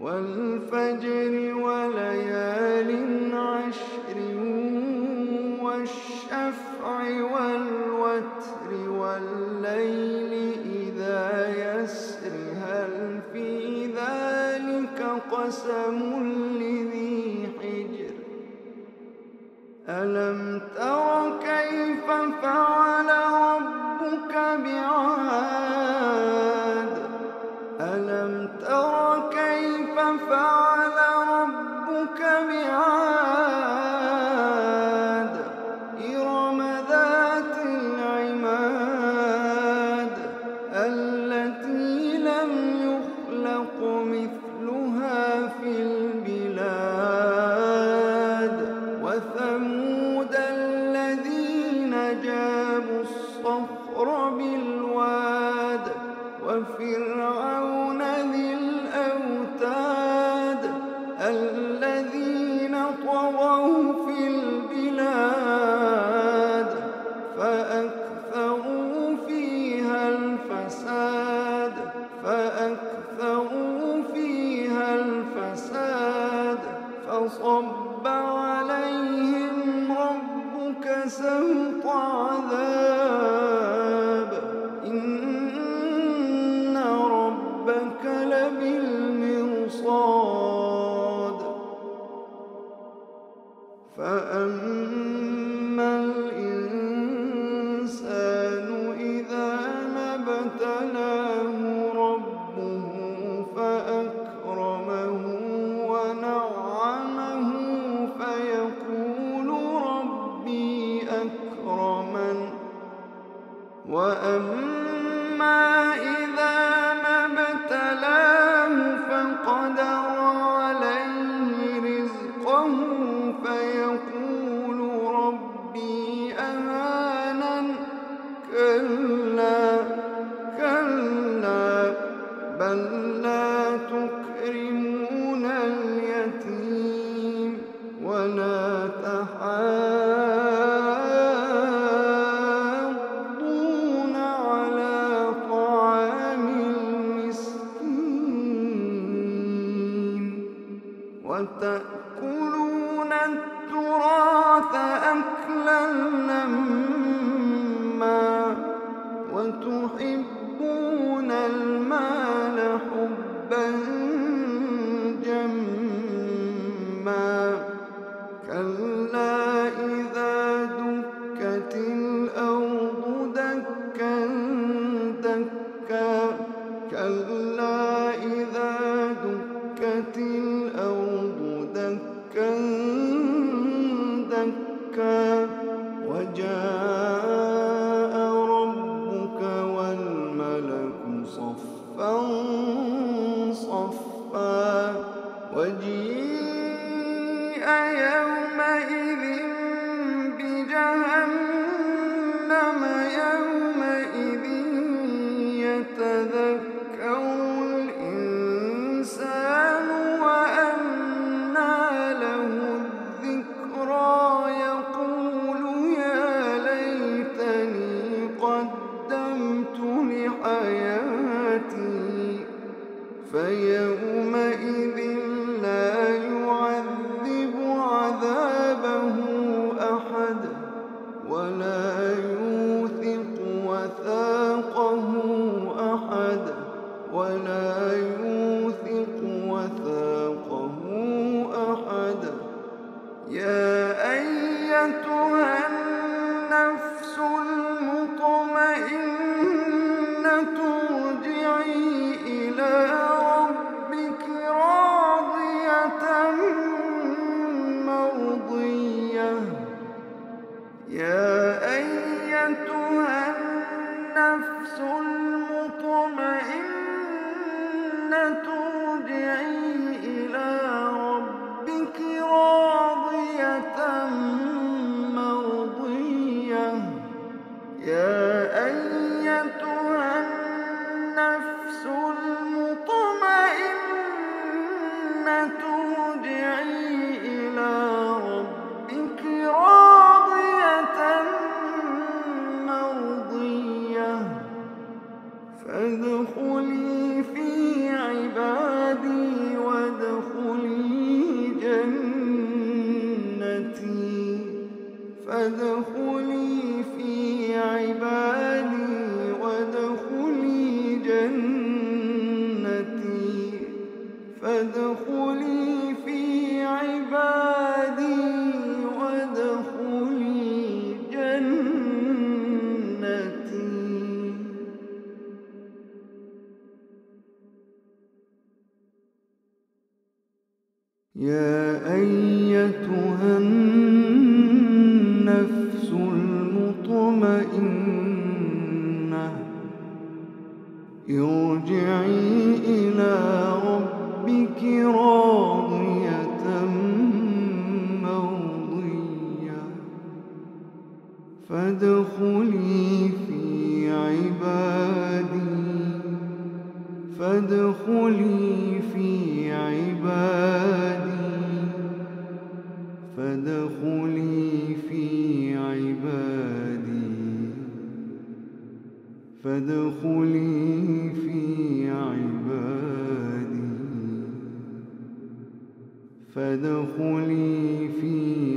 والفجر وليال عشر والشفع والوتر والليل إذا يسر. هل في ذلك قسم لذي حجر؟ ألم تر فرعون وأما يومئذ بجهنم يومئذ يتذكر الإنسان وأنى له الذكرى يقول يا ليتني قدمت لحياتي فيومئذ يوثق وثاقه أحدا يا فادخلي يا أيتها النفس المطمئنة ارجعي إلى ربك راضية فادخلي في عبادي فادخلي في عبادي. فادخلي في عبادي. فادخلي في